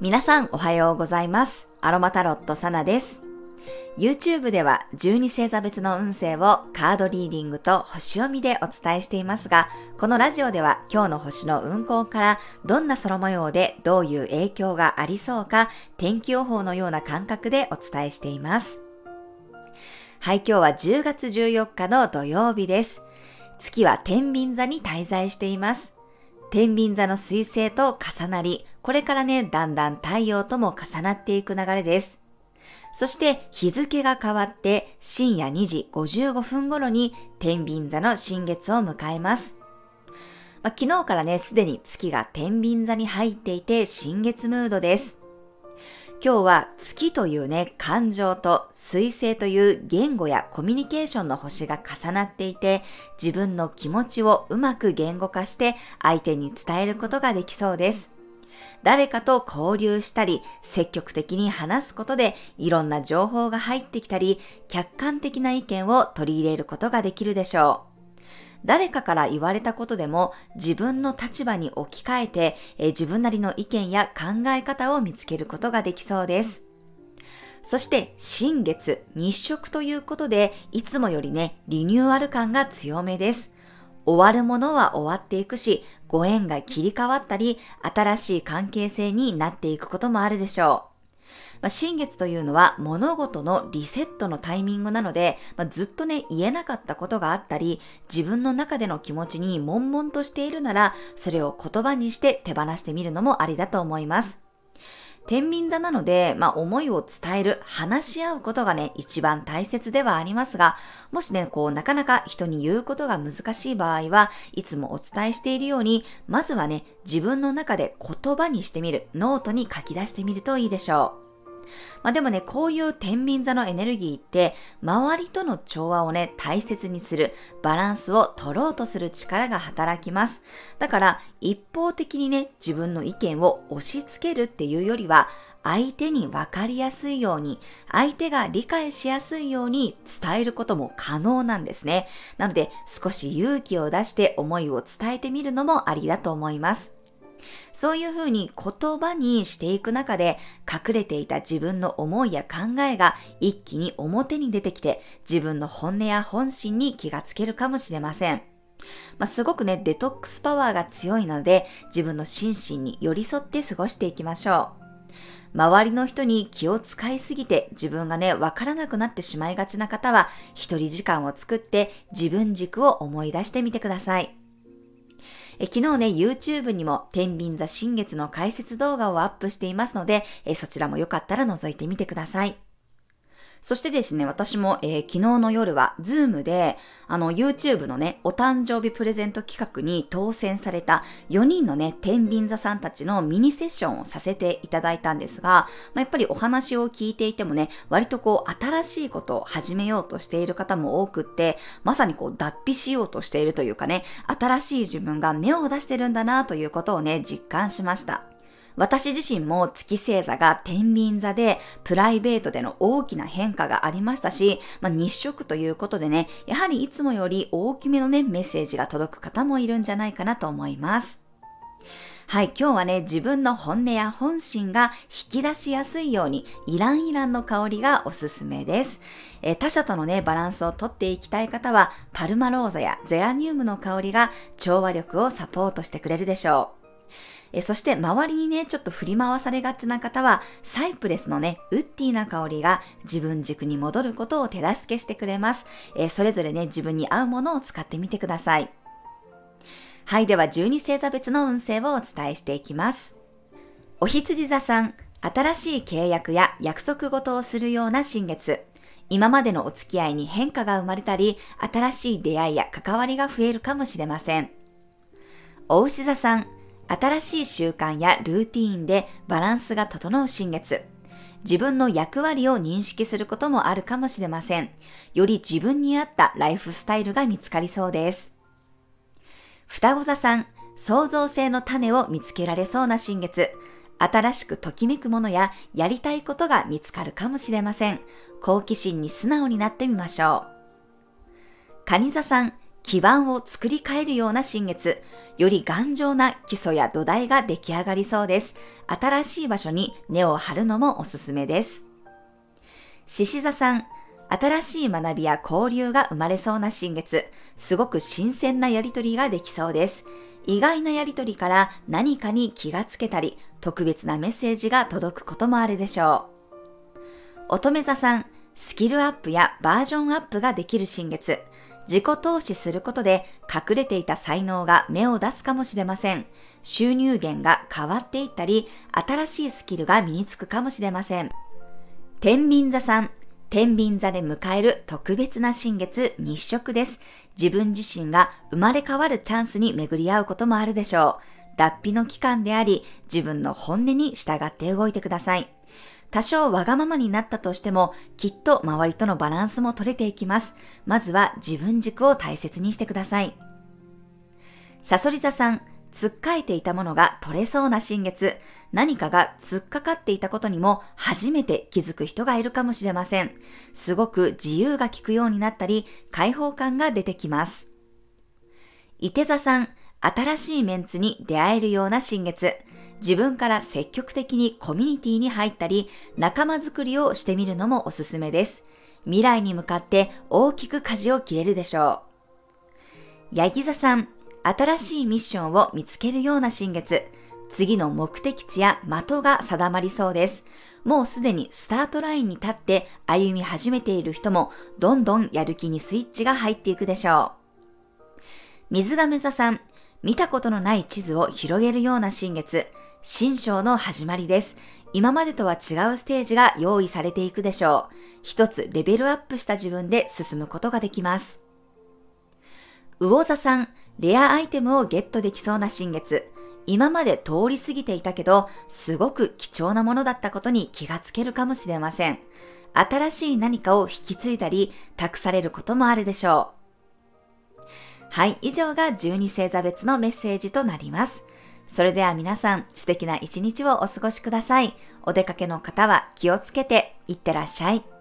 皆さんおはようございます。アロマタロットサナです。YouTube では12星座別の運勢をカードリーディングと星読みでお伝えしていますが、このラジオでは今日の星の運行からどんな空模様でどういう影響がありそうか天気予報のような感覚でお伝えしています。はい、今日は10月14日の土曜日です。月は天秤座に滞在しています。天秤座の水星と重なり、これからね、だんだん太陽とも重なっていく流れです。そして日付が変わって深夜2時55分頃に天秤座の新月を迎えます。まあ、昨日からね、すでに月が天秤座に入っていて新月ムードです。今日は月というね、感情と水星という言語やコミュニケーションの星が重なっていて、自分の気持ちをうまく言語化して相手に伝えることができそうです。誰かと交流したり、積極的に話すことでいろんな情報が入ってきたり、客観的な意見を取り入れることができるでしょう。誰かから言われたことでも自分の立場に置き換えて、え自分なりの意見や考え方を見つけることができそうです。そして新月、日食ということで、いつもよりね、リニューアル感が強めです。終わるものは終わっていくし、ご縁が切り替わったり、新しい関係性になっていくこともあるでしょう。まあ、新月というのは物事のリセットのタイミングなので、まあ、ずっとね、言えなかったことがあったり、自分の中での気持ちに悶々としているなら、それを言葉にして手放してみるのもありだと思います。天秤座なので、まあ、思いを伝える、話し合うことがね、一番大切ではありますが、もしね、こう、なかなか人に言うことが難しい場合は、いつもお伝えしているように、まずはね、自分の中で言葉にしてみる、ノートに書き出してみるといいでしょう。まあでもね、こういう天秤座のエネルギーって、周りとの調和をね、大切にする、バランスを取ろうとする力が働きます。だから、一方的にね、自分の意見を押し付けるっていうよりは、相手に分かりやすいように、相手が理解しやすいように伝えることも可能なんですね。なので、少し勇気を出して思いを伝えてみるのもありだと思います。そういうふうに言葉にしていく中で隠れていた自分の思いや考えが一気に表に出てきて自分の本音や本心に気がつけるかもしれません。まあ、すごくね、デトックスパワーが強いので自分の心身に寄り添って過ごしていきましょう。周りの人に気を使いすぎて自分がね、わからなくなってしまいがちな方は、一人時間を作って自分軸を思い出してみてください。え昨日ね、YouTube にも天秤座新月の解説動画をアップしていますので、えそちらもよかったら覗いてみてください。そしてですね、私も、えー、昨日の夜は、 Zoomで、あの、YouTube のね、お誕生日プレゼント企画に当選された4人のね、天秤座さんたちのミニセッションをさせていただいたんですが、まあ、やっぱりお話を聞いていてもね、割とこう、新しいことを始めようとしている方も多くって、まさにこう、脱皮しようとしているというかね、新しい自分が芽を出してるんだなということをね、実感しました。私自身も月星座が天秤座でプライベートでの大きな変化がありましたし、まあ、日食ということでね、やはりいつもより大きめのね、メッセージが届く方もいるんじゃないかなと思います。はい、今日はね、自分の本音や本心が引き出しやすいように、イランイランの香りがおすすめです。え他者とのね、バランスをとっていきたい方は、パルマローザやゼラニウムの香りが調和力をサポートしてくれるでしょう。えそして周りにね、ちょっと振り回されがちな方は、サイプレスのね、ウッディな香りが自分軸に戻ることを手助けしてくれます。えそれぞれね、自分に合うものを使ってみてください。はい、では12星座別の運勢をお伝えしていきます。お羊座さん、新しい契約や約束事をするような新月。今までのお付き合いに変化が生まれたり、新しい出会いや関わりが増えるかもしれません。お牛座さん、新しい習慣やルーティーンでバランスが整う新月。自分の役割を認識することもあるかもしれません。より自分に合ったライフスタイルが見つかりそうです。双子座さん、創造性の種を見つけられそうな新月。新しくときめくものややりたいことが見つかるかもしれません。好奇心に素直になってみましょう。蟹座さん、基盤を作り変えるような新月、より頑丈な基礎や土台が出来上がりそうです。新しい場所に根を張るのもおすすめです。獅子座さん、新しい学びや交流が生まれそうな新月、すごく新鮮なやりとりができそうです。意外なやりとりから何かに気がつけたり、特別なメッセージが届くこともあるでしょう。乙女座さん、スキルアップやバージョンアップができる新月、自己投資することで隠れていた才能が芽を出すかもしれません。収入源が変わっていったり、新しいスキルが身につくかもしれません。天秤座さん、天秤座で迎える特別な新月日食です。自分自身が生まれ変わるチャンスに巡り合うこともあるでしょう。脱皮の期間であり、自分の本音に従って動いてください。多少わがままになったとしても、きっと周りとのバランスも取れていきます。まずは自分軸を大切にしてください。サソリ座さん、つっかえていたものが取れそうな新月、何かが突っかかっていたことにも初めて気づく人がいるかもしれません。すごく自由が利くようになったり、開放感が出てきます。伊手座さん、新しいメンツに出会えるような新月、自分から積極的にコミュニティに入ったり、仲間づくりをしてみるのもおすすめです。未来に向かって大きく舵を切れるでしょう。ヤギ座さん、新しいミッションを見つけるような新月、次の目的地や的が定まりそうです。もうすでにスタートラインに立って歩み始めている人も、どんどんやる気にスイッチが入っていくでしょう。水亀座さん、見たことのない地図を広げるような新月、新章の始まりです。今までとは違うステージが用意されていくでしょう。一つレベルアップした自分で進むことができます。魚座さん、レアアイテムをゲットできそうな新月。今まで通り過ぎていたけど、すごく貴重なものだったことに気がつけるかもしれません。新しい何かを引き継いだり、託されることもあるでしょう。はい、以上が12星座別のメッセージとなります。それでは皆さん素敵な一日をお過ごしください。お出かけの方は気をつけていってらっしゃい。